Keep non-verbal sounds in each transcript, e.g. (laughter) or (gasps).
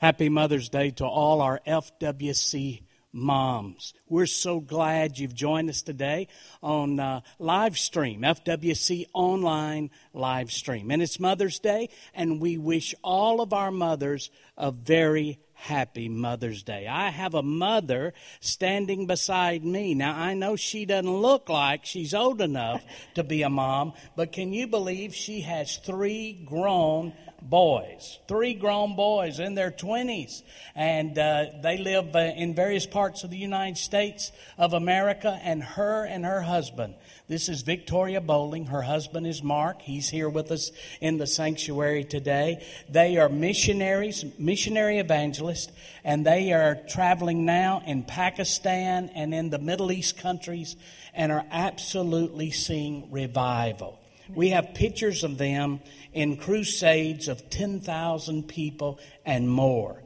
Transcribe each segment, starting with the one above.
Happy Mother's Day to all our FWC moms. We're so glad you've joined us today on uh, live stream, FWC online live stream. And it's Mother's Day, and we wish all of our mothers a very happy Mother's Day. I have a mother standing beside me. Now, I know she doesn't look like she's old enough to be a mom, but can you believe she has three grown boys, three grown boys in their 20s. And uh, they live uh, in various parts of the United States of America, and her and her husband. This is Victoria Bowling. Her husband is Mark. He's here with us in the sanctuary today. They are missionaries, missionary evangelists, and they are traveling now in Pakistan and in the Middle East countries and are absolutely seeing revival. We have pictures of them in crusades of 10,000 people and more.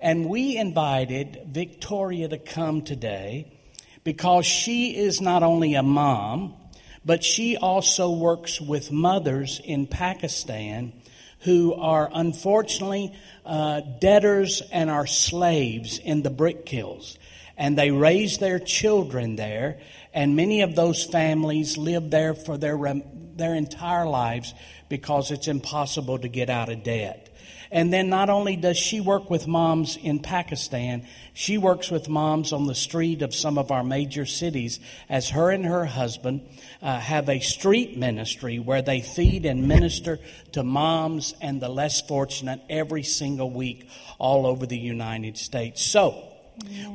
And we invited Victoria to come today because she is not only a mom, but she also works with mothers in Pakistan who are unfortunately uh, debtors and are slaves in the brick kilns. And they raise their children there, and many of those families live there for their their entire lives because it's impossible to get out of debt. And then not only does she work with moms in Pakistan, she works with moms on the street of some of our major cities as her and her husband uh, have a street ministry where they feed and minister to moms and the less fortunate every single week all over the United States. So,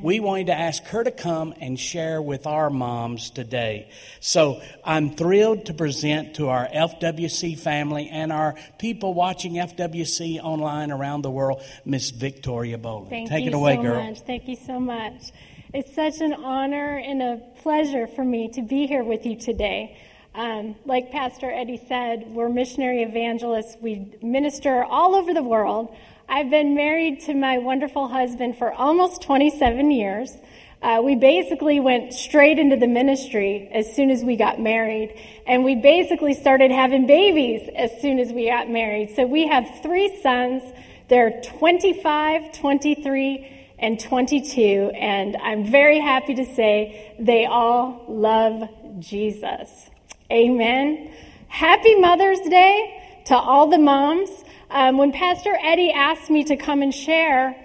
we wanted to ask her to come and share with our moms today. So I'm thrilled to present to our FWC family and our people watching FWC online around the world, Miss Victoria Bowling. Thank Take you it away, so girl. Much. Thank you so much. It's such an honor and a pleasure for me to be here with you today. Um, like Pastor Eddie said, we're missionary evangelists. We minister all over the world. I've been married to my wonderful husband for almost 27 years. Uh, we basically went straight into the ministry as soon as we got married, and we basically started having babies as soon as we got married. So we have three sons. They're 25, 23, and 22, and I'm very happy to say they all love Jesus. Amen. Happy Mother's Day to all the moms. Um, when Pastor Eddie asked me to come and share,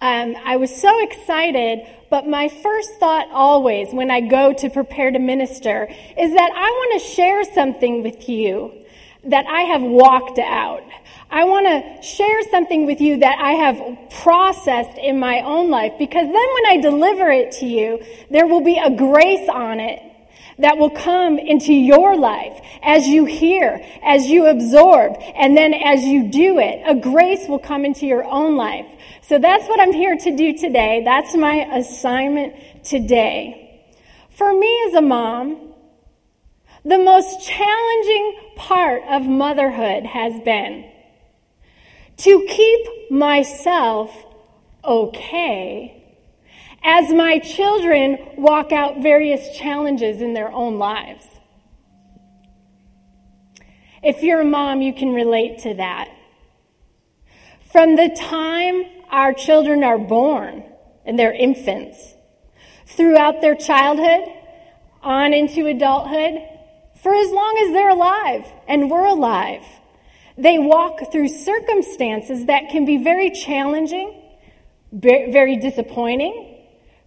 um, I was so excited, but my first thought always when I go to prepare to minister is that I want to share something with you that I have walked out. I want to share something with you that I have processed in my own life because then when I deliver it to you, there will be a grace on it that will come into your life as you hear, as you absorb, and then as you do it. A grace will come into your own life. So that's what I'm here to do today. That's my assignment today. For me as a mom, the most challenging part of motherhood has been to keep myself okay as my children walk out various challenges in their own lives. If you're a mom, you can relate to that. From the time our children are born and they're infants, throughout their childhood, on into adulthood, for as long as they're alive and we're alive, they walk through circumstances that can be very challenging, very disappointing,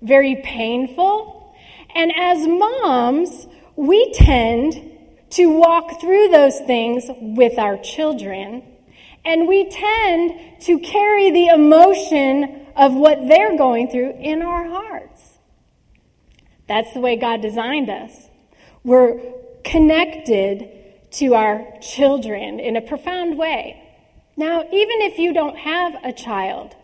very painful. And as moms, we tend to walk through those things with our children. And we tend to carry the emotion of what they're going through in our hearts. That's the way God designed us. We're connected to our children in a profound way. Now, even if you don't have a child,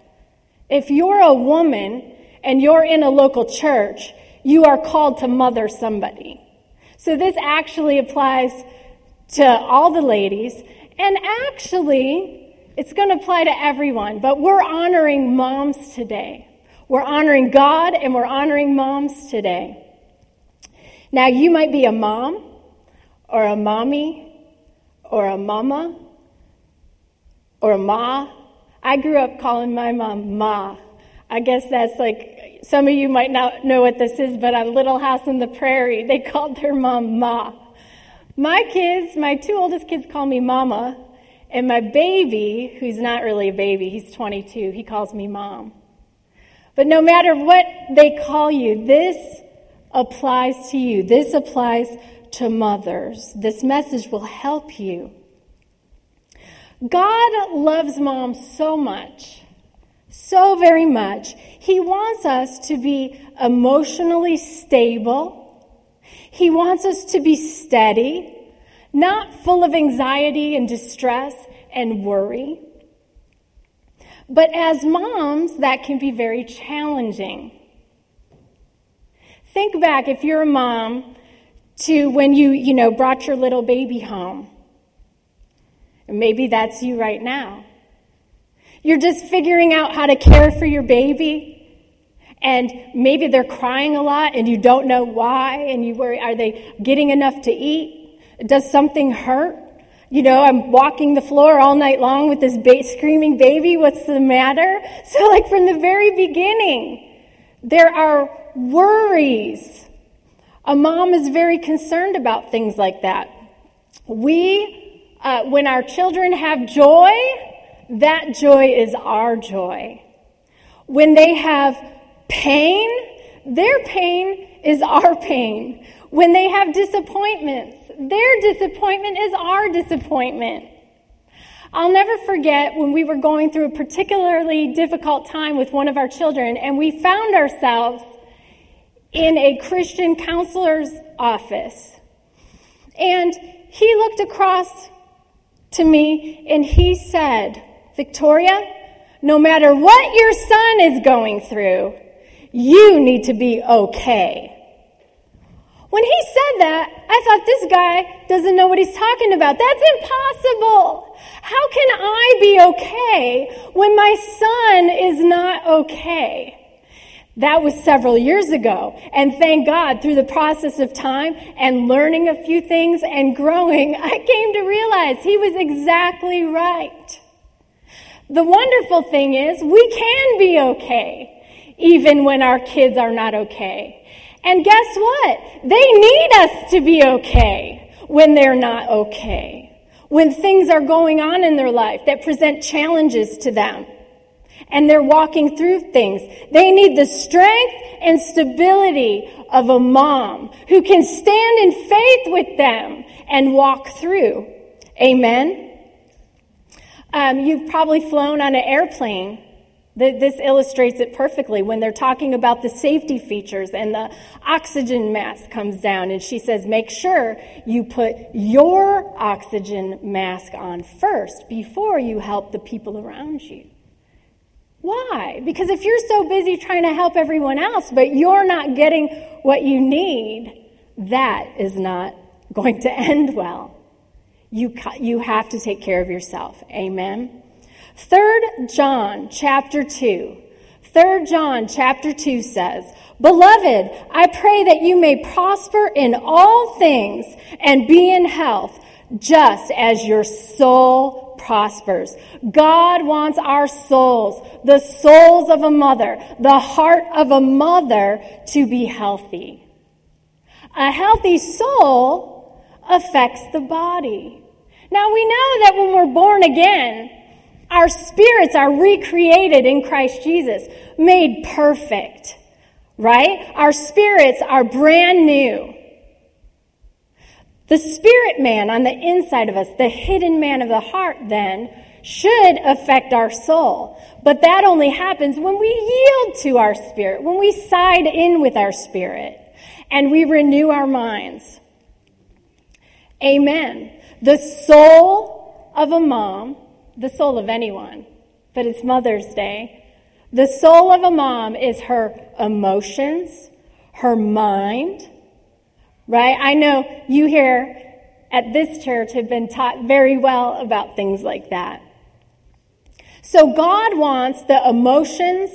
if you're a woman and you're in a local church, you are called to mother somebody. So this actually applies to all the ladies, and actually, it's going to apply to everyone, but we're honoring moms today. We're honoring God and we're honoring moms today. Now, you might be a mom, or a mommy, or a mama, or a ma. I grew up calling my mom Ma. I guess that's like, some of you might not know what this is, but on Little House on the Prairie, they (laughs) called their mom Ma. My kids, my two oldest kids call me Mama, and my baby, who's not really a baby, he's 22, he calls me Mom. But no matter what they call you, this applies to you. This applies to mothers. This message will help you. God loves moms so much, so very much. He wants us to be emotionally stable. He wants us to be steady, not full of anxiety and distress and worry. But as moms, that can be very challenging. Think back if you're a mom to when you, you know, brought your little baby home. And maybe that's you right now. You're just figuring out how to care for your baby. And maybe they're crying a lot and you don't know why. And you worry, are they getting enough to eat? Does something hurt? You know, I'm walking the floor all night long with this ba- screaming baby. What's the matter? (laughs) So, like from the very beginning, there are worries. A mom is very concerned about things like that. We, uh, when our children have joy, that joy is our joy. When they have pain, their pain is our pain. When they have disappointments, their disappointment is our disappointment. I'll never forget when we were going through a particularly difficult time with one of our children and we found ourselves in a Christian counselor's office. And he looked across to me and he said, Victoria, no matter what your son is going through, you need to be okay. When he said that, I thought this guy doesn't know what he's talking about. That's impossible. How can I be okay when my son is not okay? That was several years ago. And thank God, through the process of time and learning a few things and growing, (laughs) I came to realize he was exactly right. The wonderful thing is, we can be okay, even when our kids are not okay. And guess what? They need us to be okay when they're not okay. When things are going on in their life that present challenges to them and they're walking through things. They need the strength and stability of a mom who can stand in faith with them and walk through. Amen. Um, you've probably flown on an airplane. This illustrates it perfectly when they're talking about the safety features and the oxygen mask comes down and she says, make sure you put your oxygen mask on first before you help the people around you. Why? Because if you're so busy trying to help everyone else, but you're not getting what you need, that is not going to (laughs) end well. You, you have to take care of yourself. Amen. Third John chapter 2. Third John chapter 2 says, Beloved, I pray that you may prosper in all things and be in health, just as your soul prospers. God wants our souls, the souls of a mother, the heart of a mother to be healthy. A healthy soul affects the body. Now we know that when we're born again, our spirits are recreated in Christ Jesus, made perfect, right? Our spirits are brand new. The spirit man on the inside of us, the hidden man of the heart, then, should affect our soul. But that only happens when we yield to our spirit, when we side in with our spirit, and we renew our minds. Amen. The soul of a mom, the soul of anyone, but it's Mother's Day. The soul of a mom is her emotions, her mind, right? I know you here at this church have been taught very well about things like that. So God wants the emotions,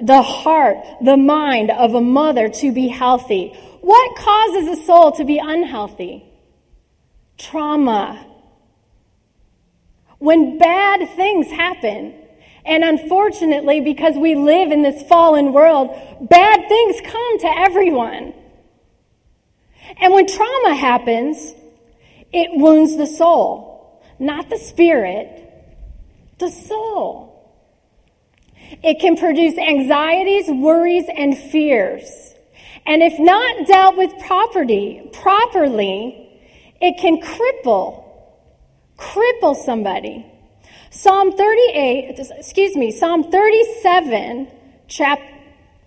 the heart, the mind of a mother to be healthy. What causes a soul to be unhealthy? Trauma. When bad things happen, And unfortunately, because we live in this fallen world, bad things come to everyone. And when trauma happens, it wounds the soul, not the spirit, the soul. It can produce anxieties, worries, and fears. And if not dealt with property, properly, it can cripple, cripple somebody. Psalm 38, excuse me, Psalm 37, chap,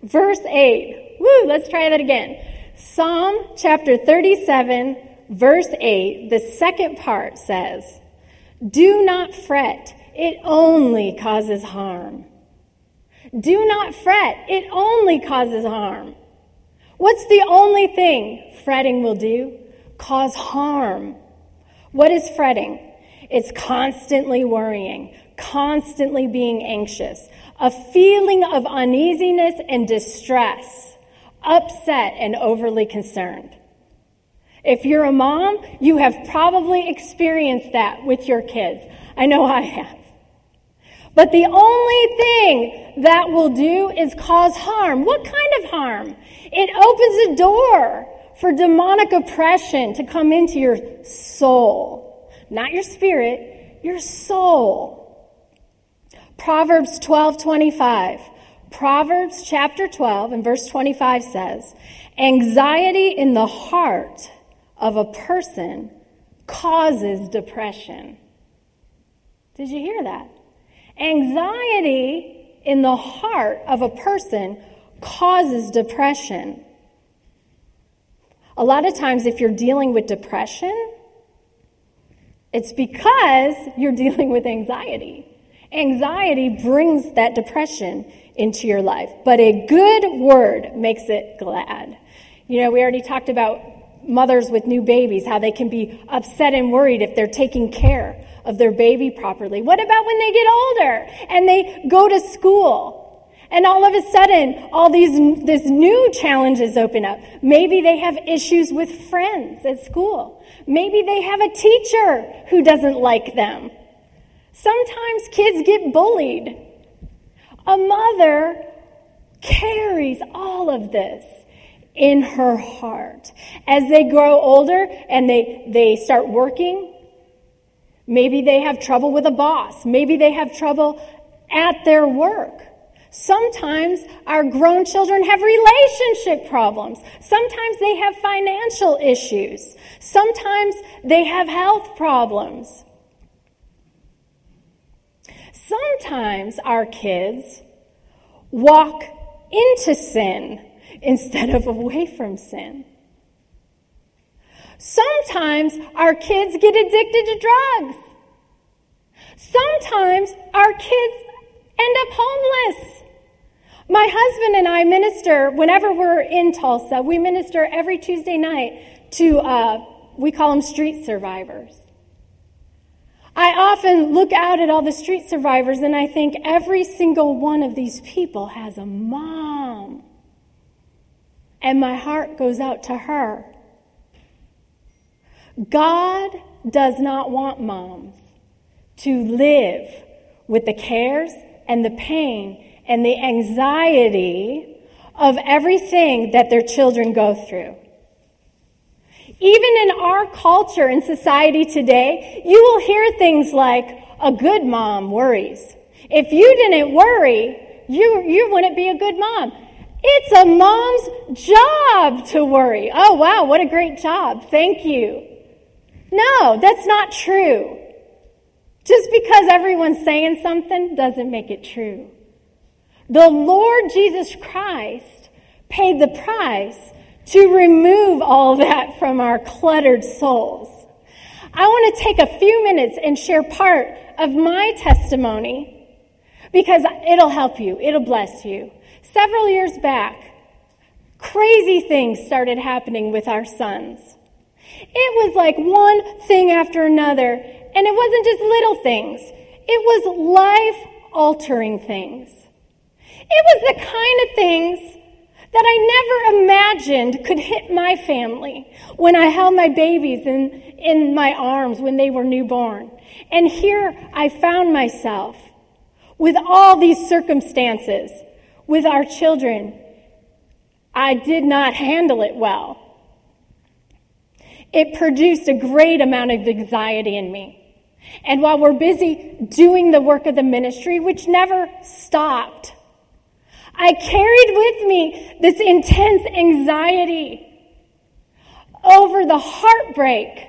verse 8. Woo, let's try that again. Psalm chapter 37, verse 8, the second part says, Do not fret, it only causes harm. Do not fret, it only causes harm. What's the only thing fretting will do? Cause harm. What is fretting? It's constantly worrying, constantly being anxious, a feeling of uneasiness and distress, upset and overly concerned. If you're a mom, you have probably experienced that with your kids. I know I have. But the only thing that will do is cause harm. What kind of harm? It opens a door for demonic oppression to come into your soul. Not your spirit, your soul. Proverbs 12 25. Proverbs chapter 12 and verse 25 says, Anxiety in the heart of a person causes depression. Did you hear that? Anxiety in the heart of a person causes depression. A lot of times, if you're dealing with depression, it's because you're (laughs) dealing with anxiety. Anxiety brings that depression into your life, but a good word makes it glad. You know, we already talked about mothers with new babies, how they can be upset and worried if they're taking care of their baby properly? What about when they get older and they go to school? And all of a sudden, all these, these new challenges open up. Maybe they have issues with friends at school. Maybe they have a teacher who doesn't like them. Sometimes kids get bullied. A mother carries all of this in her heart. As they grow older and they, they start working, Maybe they have trouble with a boss. Maybe they have trouble at their work. Sometimes our grown children have relationship problems. Sometimes they have financial issues. Sometimes they have health problems. Sometimes our kids walk into sin instead of away from sin. Sometimes our kids get addicted to drugs. Sometimes our kids end up homeless. My husband and I minister whenever we're in Tulsa. We minister every Tuesday night to, uh, we call them street survivors. I often look out at all the street survivors and I think every single one of these people has a mom. And my heart goes out to her. God does not want moms to live with the cares and the pain and the anxiety of everything that their children go through. Even in our culture and society today, you will hear things like, a good mom worries. If you didn't worry, you, you wouldn't be a good mom. It's a mom's job to worry. Oh, wow, what a great job. Thank you. No, that's not true. Just because everyone's saying something doesn't make it true. The Lord Jesus Christ paid the price to remove all that from our cluttered souls. I want to take a few minutes and share part of my testimony because it'll help you, it'll bless you. Several years back, crazy things started happening with our sons. It was like one thing after another, and it wasn't just little things. It was life altering things. It was the kind of things that I never imagined could hit my family when I held my babies in, in my arms when they were newborn. And here I found myself with all these circumstances, with our children, I did not handle it well. It produced a great amount of anxiety in me. And while we're busy doing the work of the ministry, which never stopped, I carried with me this intense anxiety over the heartbreak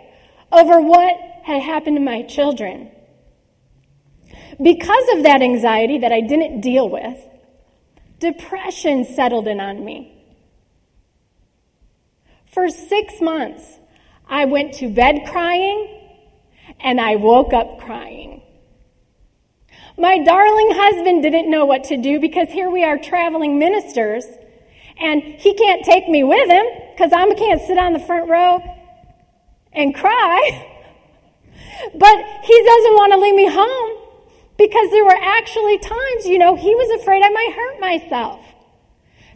over what had happened to my children. Because of that anxiety that I didn't deal with, depression settled in on me. For six months, I went to bed crying and I woke up crying. My darling husband didn't know what to do because here we are traveling ministers and he can't take me with him because I can't sit on the front row and cry. (laughs) But he doesn't want to leave me home because there were actually times, you know, he was afraid I might hurt myself.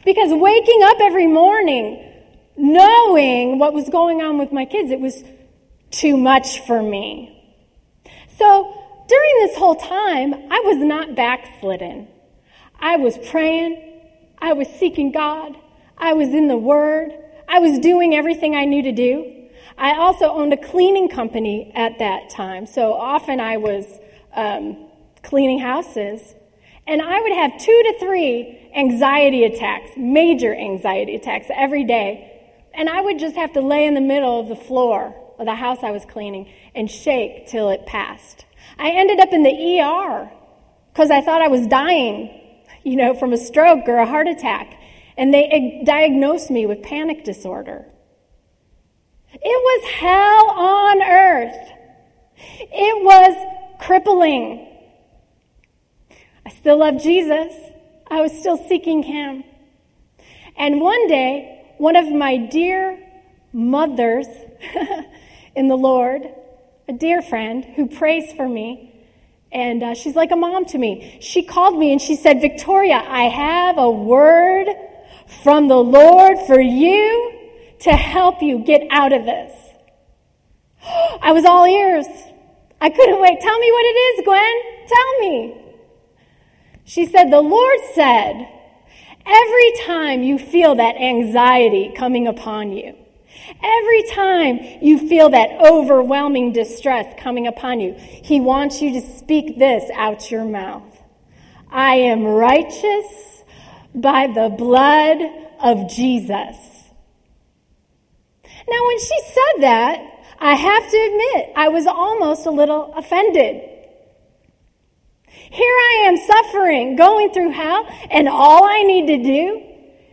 Because waking up every morning knowing what was going on with my kids, it was too much for me. So during this whole time, I was not backslidden. I was praying. I was seeking God. I was in the Word. I was doing everything I knew to do. I also owned a cleaning company at that time, so often I was um, cleaning houses. And I would have two to three anxiety attacks, major anxiety attacks every day. And I would just have to lay in the middle of the floor of the house I was cleaning and shake till it passed. I ended up in the ER because I thought I was dying, you know, from a stroke or a heart attack. And they diagnosed me with panic disorder. It was hell on earth. It was crippling. I still love Jesus. I was still seeking him. And one day, one of my dear mothers (laughs) in the Lord, a dear friend who prays for me, and uh, she's like a mom to me. She called me and she said, Victoria, I have a word from the Lord for you to help you get out of this. (gasps) I was all ears. I couldn't wait. Tell me what it is, Gwen. Tell me. She said, The Lord said, Every time you feel that anxiety coming upon you, every time you feel that overwhelming distress coming upon you, He wants you to speak this out your mouth. I am righteous by the blood of Jesus. Now, when she said that, I have to admit, I was almost a little offended. Here I am suffering, going through hell, and all I need to do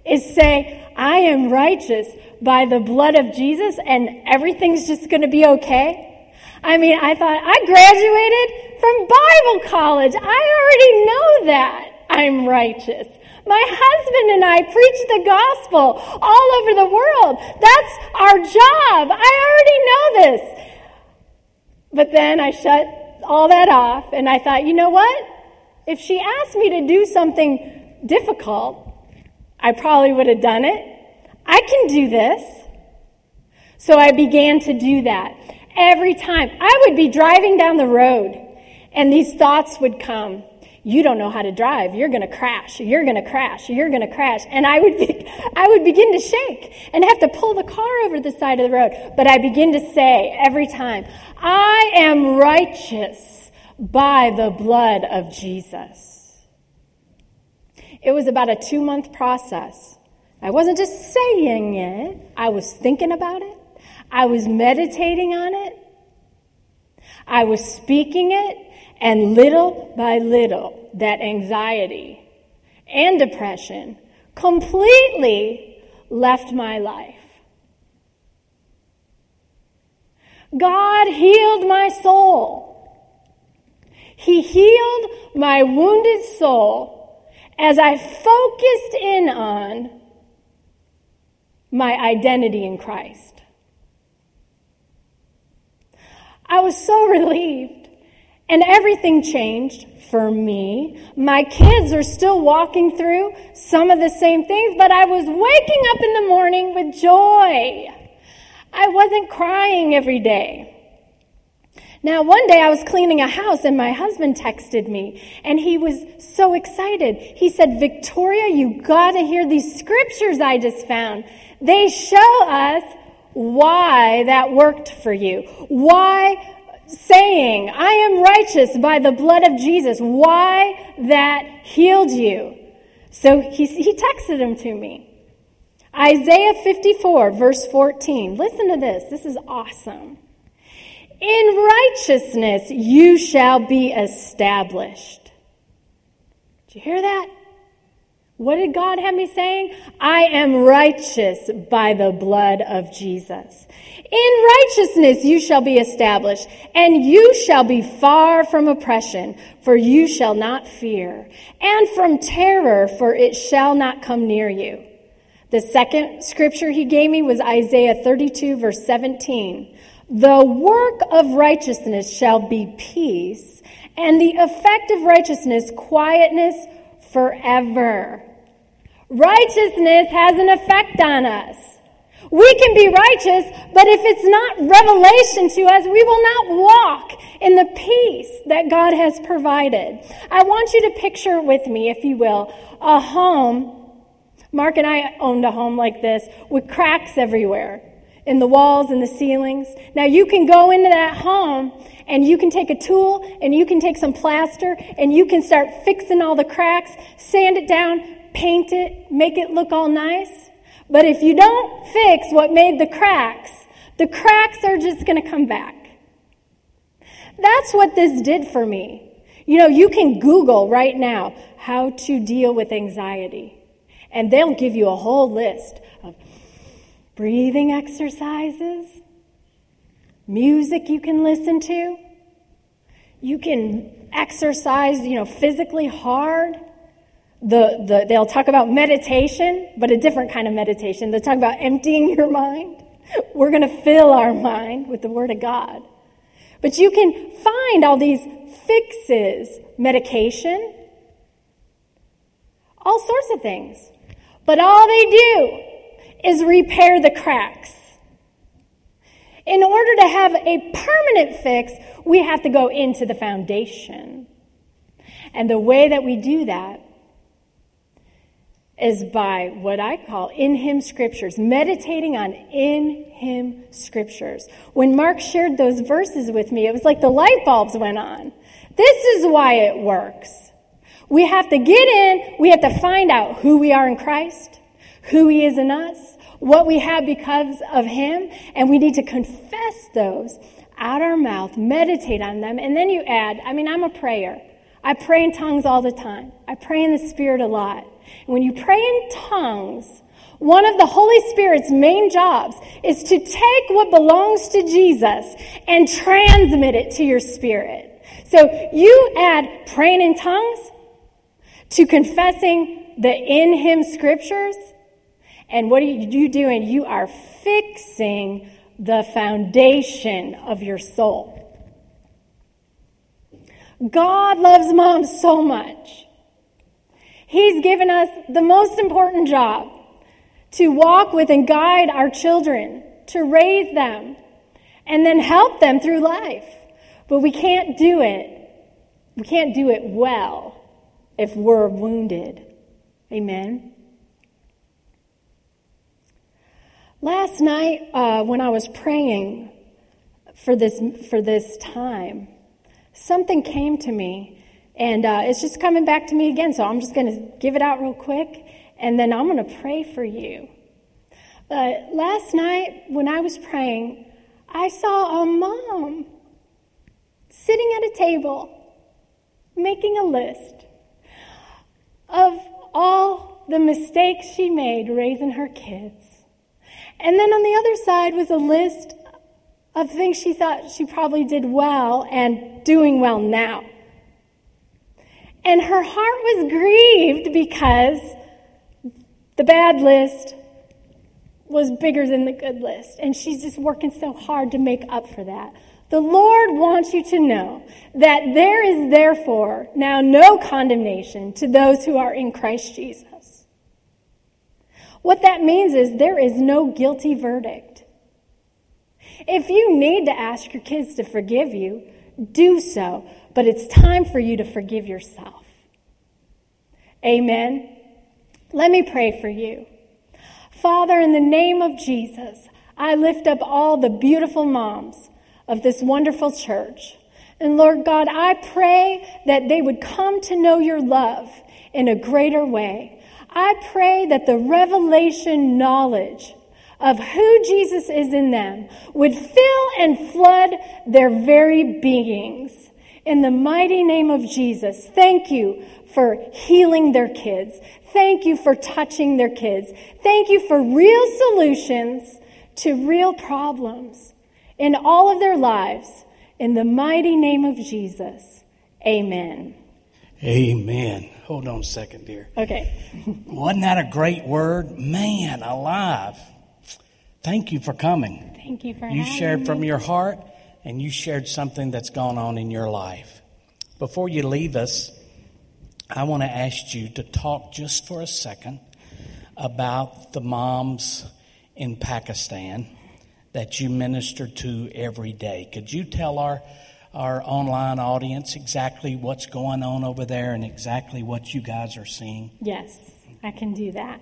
is say, I am righteous by the blood of Jesus, and everything's just going to be okay. I mean, I thought, I graduated from Bible college. I already know that I'm righteous. My husband and I preach the gospel all over the world. That's our job. I already know this. But then I shut all that off, and I thought, you know what? If she asked me to do something difficult, I probably would have done it. I can do this. So I began to do that. Every time I would be driving down the road and these thoughts would come. You don't know how to drive. You're going to crash. You're going to crash. You're going to crash. And I would be, (laughs) I would begin to shake and have to pull the car over the side of the road. But I begin to say every time, I am righteous by the blood of Jesus. It was about a two month process. I wasn't just saying it, I was thinking about it, I was meditating on it, I was speaking it, and little by little, that anxiety and depression completely left my life. God healed my soul. He healed my wounded soul as I focused in on my identity in Christ. I was so (laughs) relieved, and everything changed for me. My kids are still walking through some of the same things, but I was waking up in the morning with joy. I wasn't crying every day. Now, one day I was cleaning a house and my husband texted me and he was so excited. He said, Victoria, you gotta hear these scriptures I just found. They show us why that worked for you. Why saying, I am righteous by the blood of Jesus. Why that healed you. So he, he texted him to me. Isaiah 54 verse 14. Listen to this. This is awesome. In righteousness you shall be established. Did you hear that? What did God have me saying? I am righteous by the blood of Jesus. In righteousness you shall be established, and you shall be far from oppression, for you shall not fear, and from terror, for it shall not come near you. The second scripture he gave me was Isaiah 32 verse 17. The work of righteousness shall be peace, and the effect of righteousness quietness forever. Righteousness has an effect on us. We can be righteous, but if it's not revelation to us, we will not walk in the peace that God has provided. I want you to picture with me, if you will, a home. Mark and I owned a home like this with cracks everywhere in the walls and the ceilings. Now you can go into that home and you can take a tool and you can take some plaster and you can start fixing all the cracks, sand it down, paint it, make it look all nice. But if you don't fix what made the cracks, the cracks are just going to come back. That's what this did for me. You know, you can Google right now how to deal with anxiety, and they'll give you a whole list breathing exercises, music you can listen to. You can exercise, you know, physically hard. The, the, they'll talk about meditation, but a different kind of meditation. They'll talk about emptying (laughs) your mind. We're going to fill our mind with the Word of God. But you can find all these fixes, medication, all sorts of things. But all they do is repair the cracks. In order to have a permanent fix, we have to go into the foundation. And the way that we do that is by what I call in Him scriptures, meditating on in Him scriptures. When Mark shared those verses with me, it was like the light bulbs went on. This is why it works. We have to get in, we have to find out who we are in Christ, who He is in us, what we have because of Him, and we need to confess those out our mouth, meditate on them, and then you add, I mean, I'm a prayer. I pray in tongues all the time. I pray in the Spirit a lot. When you pray in tongues, one of the Holy Spirit's main jobs is to take what belongs to Jesus and transmit it to your spirit. So you add praying in tongues to confessing the in Him scriptures. And what are you doing? You are fixing the foundation of your soul. God loves moms so much He's given us the most important job to walk with and guide our children, to raise them, and then help them through life. But we can't do it. We can't do it well if we're wounded. Amen. Last night, uh, when I was praying for this for this time, something came to me and uh, it's just coming back to me again, so I'm just going to give it out real quick, and then I'm going to pray for you. Uh, last night, when I was praying, I saw a mom sitting at a table making a list of all the mistakes she made raising her kids. And then on the other side was a list of things she thought she probably did well and doing well now. And her heart was grieved because the bad list was bigger than the good list. And she's just working so hard to make up for that. The Lord wants you to know that there is therefore now no condemnation to those who are in Christ Jesus. What that means is there is no guilty verdict. If you need to ask your kids to forgive you, do so. But it's time for you to forgive yourself. Amen. Let me pray for you. Father, in the name of Jesus, I lift up all the beautiful moms of this wonderful church. And Lord God, I pray that they would come to know your love in a greater way. I pray that the revelation knowledge of who Jesus is in them would fill and flood their very beings. In the mighty name of Jesus, thank you for healing their kids. Thank you for touching their kids. Thank you for real solutions to real problems in all of their lives. In the mighty name of Jesus, amen. Amen. Hold on a second, dear. Okay. (laughs) Wasn't that a great word? Man, alive. Thank you for coming. Thank you for You shared me. from your heart and you shared something that's gone on in your life. Before you leave us, I want to ask you to talk just for a second about the moms in Pakistan that you minister to every day. Could you tell our our online audience exactly what's going on over there and exactly what you guys are seeing? Yes, I can do that.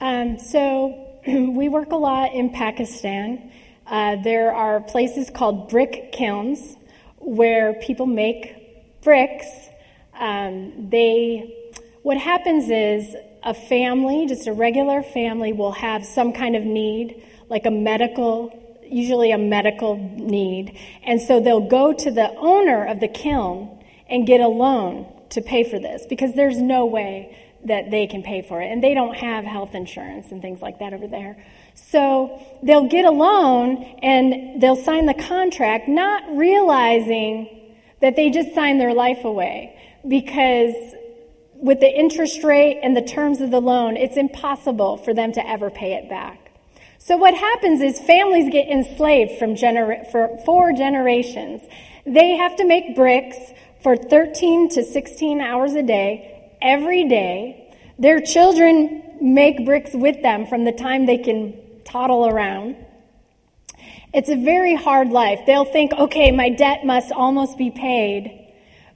Um, so (clears throat) we work a lot in Pakistan. Uh, there are places called brick kilns where people make bricks. Um, they, what happens is a family, just a regular family, will have some kind of need, like a medical, usually a medical need, and so they'll go to the owner of the kiln and get a loan to pay for this because there's no way that they can pay for it. And they don't have health insurance and things like that over there. So they'll get a loan and they'll sign the contract, not realizing that they just signed their life away because with the interest rate and the terms of the loan, it's impossible for them to ever pay it back. So what happens is families get enslaved from for four generations. They have to make bricks for 13 to 16 hours a day, every day. Their children make bricks with them from the time they can toddle around. It's a very hard life. They'll think, okay, my debt must almost be paid.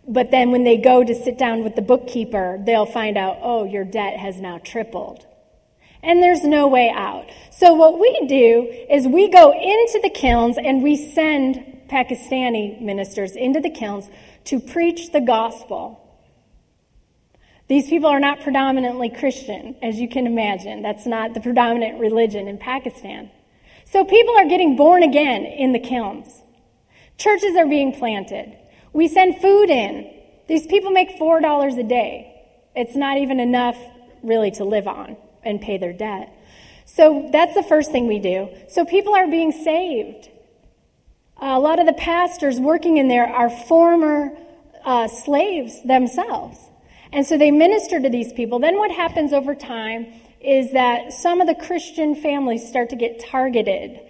But then when they go to sit down with the bookkeeper, they'll find out, oh, your debt has now tripled. And there's no way out. So what we do is we go into the kilns and we send Pakistani ministers into the kilns to preach the gospel. These people are not predominantly Christian, as you can imagine. That's not the predominant religion in Pakistan. So people are getting born again in the kilns. Churches are being planted. We send food in. These people make $4 a day. It's not even enough really to live on and pay their debt. So that's the first thing we do. So people are being saved. a lot of the pastors working in there are former uh, slaves themselves. And so they minister to these people. Then what happens over time is that some of the Christian families start to get targeted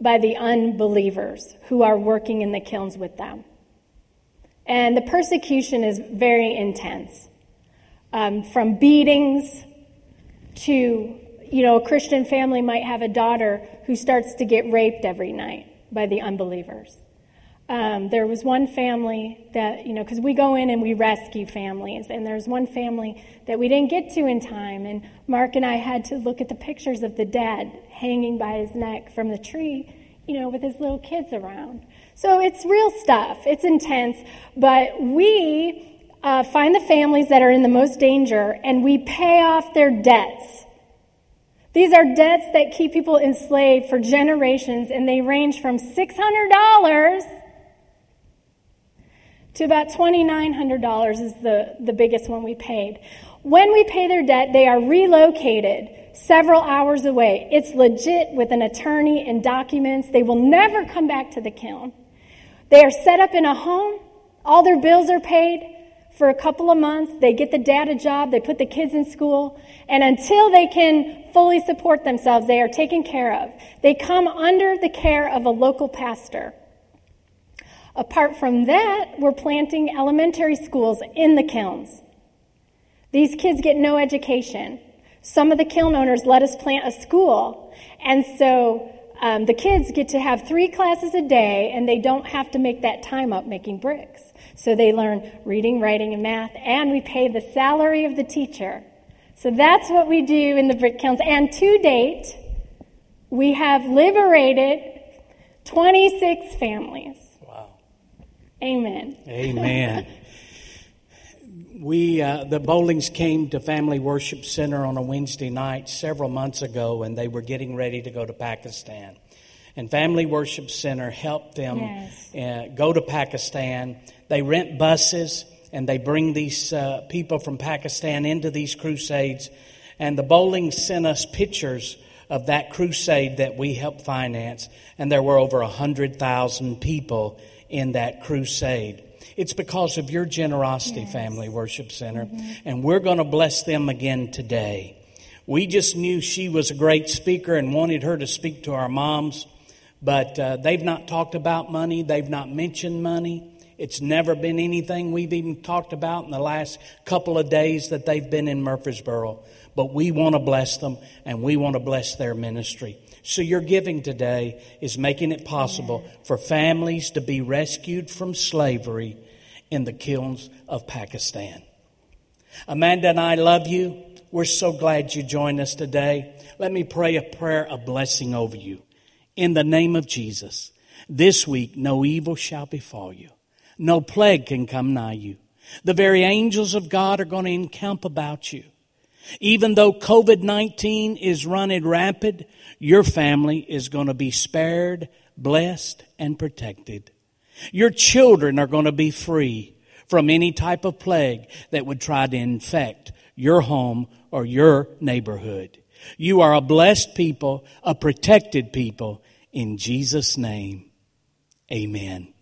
by the unbelievers who are working in the kilns with them. And the persecution is very intense. Um, from beatings to, you know, a Christian family might have a daughter who starts to get raped every night by the unbelievers. Um, there was one family that, you know, because we go in and we rescue families, and there's one family that we didn't get to in time, and Mark and I had to look at the pictures of the dad hanging by his neck from the tree, you know, with his little kids around. So it's real stuff, it's intense, but we uh, find the families that are in the most danger and we pay off their debts. These are debts that keep people enslaved for generations, and they range from $600 to about $2,900 is the, the biggest one we paid. When we pay their debt, they are relocated several hours away. It's legit with an attorney and documents. They will never come back to the kiln. They are set up in a home. All their bills are paid for a couple of months. They get the dad a job. They put the kids in school. And until they can fully support themselves, they are taken care of. They come under the care of a local pastor. Apart from that, we're planting elementary schools in the kilns. These kids get no education. Some of the kiln owners let us plant a school, and so um, the kids get to have three classes a day and they don't have to make that time up making bricks. So they learn reading, writing, and math, and we pay the salary of the teacher. So that's what we do in the brick kilns. And to date, we have liberated 26 families. Wow. Amen. Amen. (laughs) we uh, the Bowlings came to Family Worship Center on a Wednesday night several months ago, and they were getting ready to go to Pakistan. And Family Worship Center helped them Yes. uh, go to Pakistan. They rent buses and they bring these uh, people from Pakistan into these crusades. And the Bowlings sent us pictures of that crusade that we helped finance, and there were over a hundred thousand people in that crusade. It's because of your generosity, Family Worship Center, and we're going to bless them again today. We just knew she was a great speaker and wanted her to speak to our moms, but uh, they've not talked about money. They've not mentioned money. It's never been anything we've even talked about in the last couple of days that they've been in Murfreesboro. But we want to bless them and we want to bless their ministry. So your giving today is making it possible for families to be rescued from slavery in the kilns of Pakistan. Amanda and I love you. We're so glad you joined us today. Let me pray a prayer of blessing over you. In the name of Jesus, this week no evil shall befall you. No plague can come nigh you. The very angels of God are going to encamp about you. Even though COVID 19 is running rapid, your family is going to be spared, blessed, and protected. Your children are going to be free from any type of plague that would try to infect your home or your neighborhood. You are a blessed people, a protected people. In Jesus' name, amen.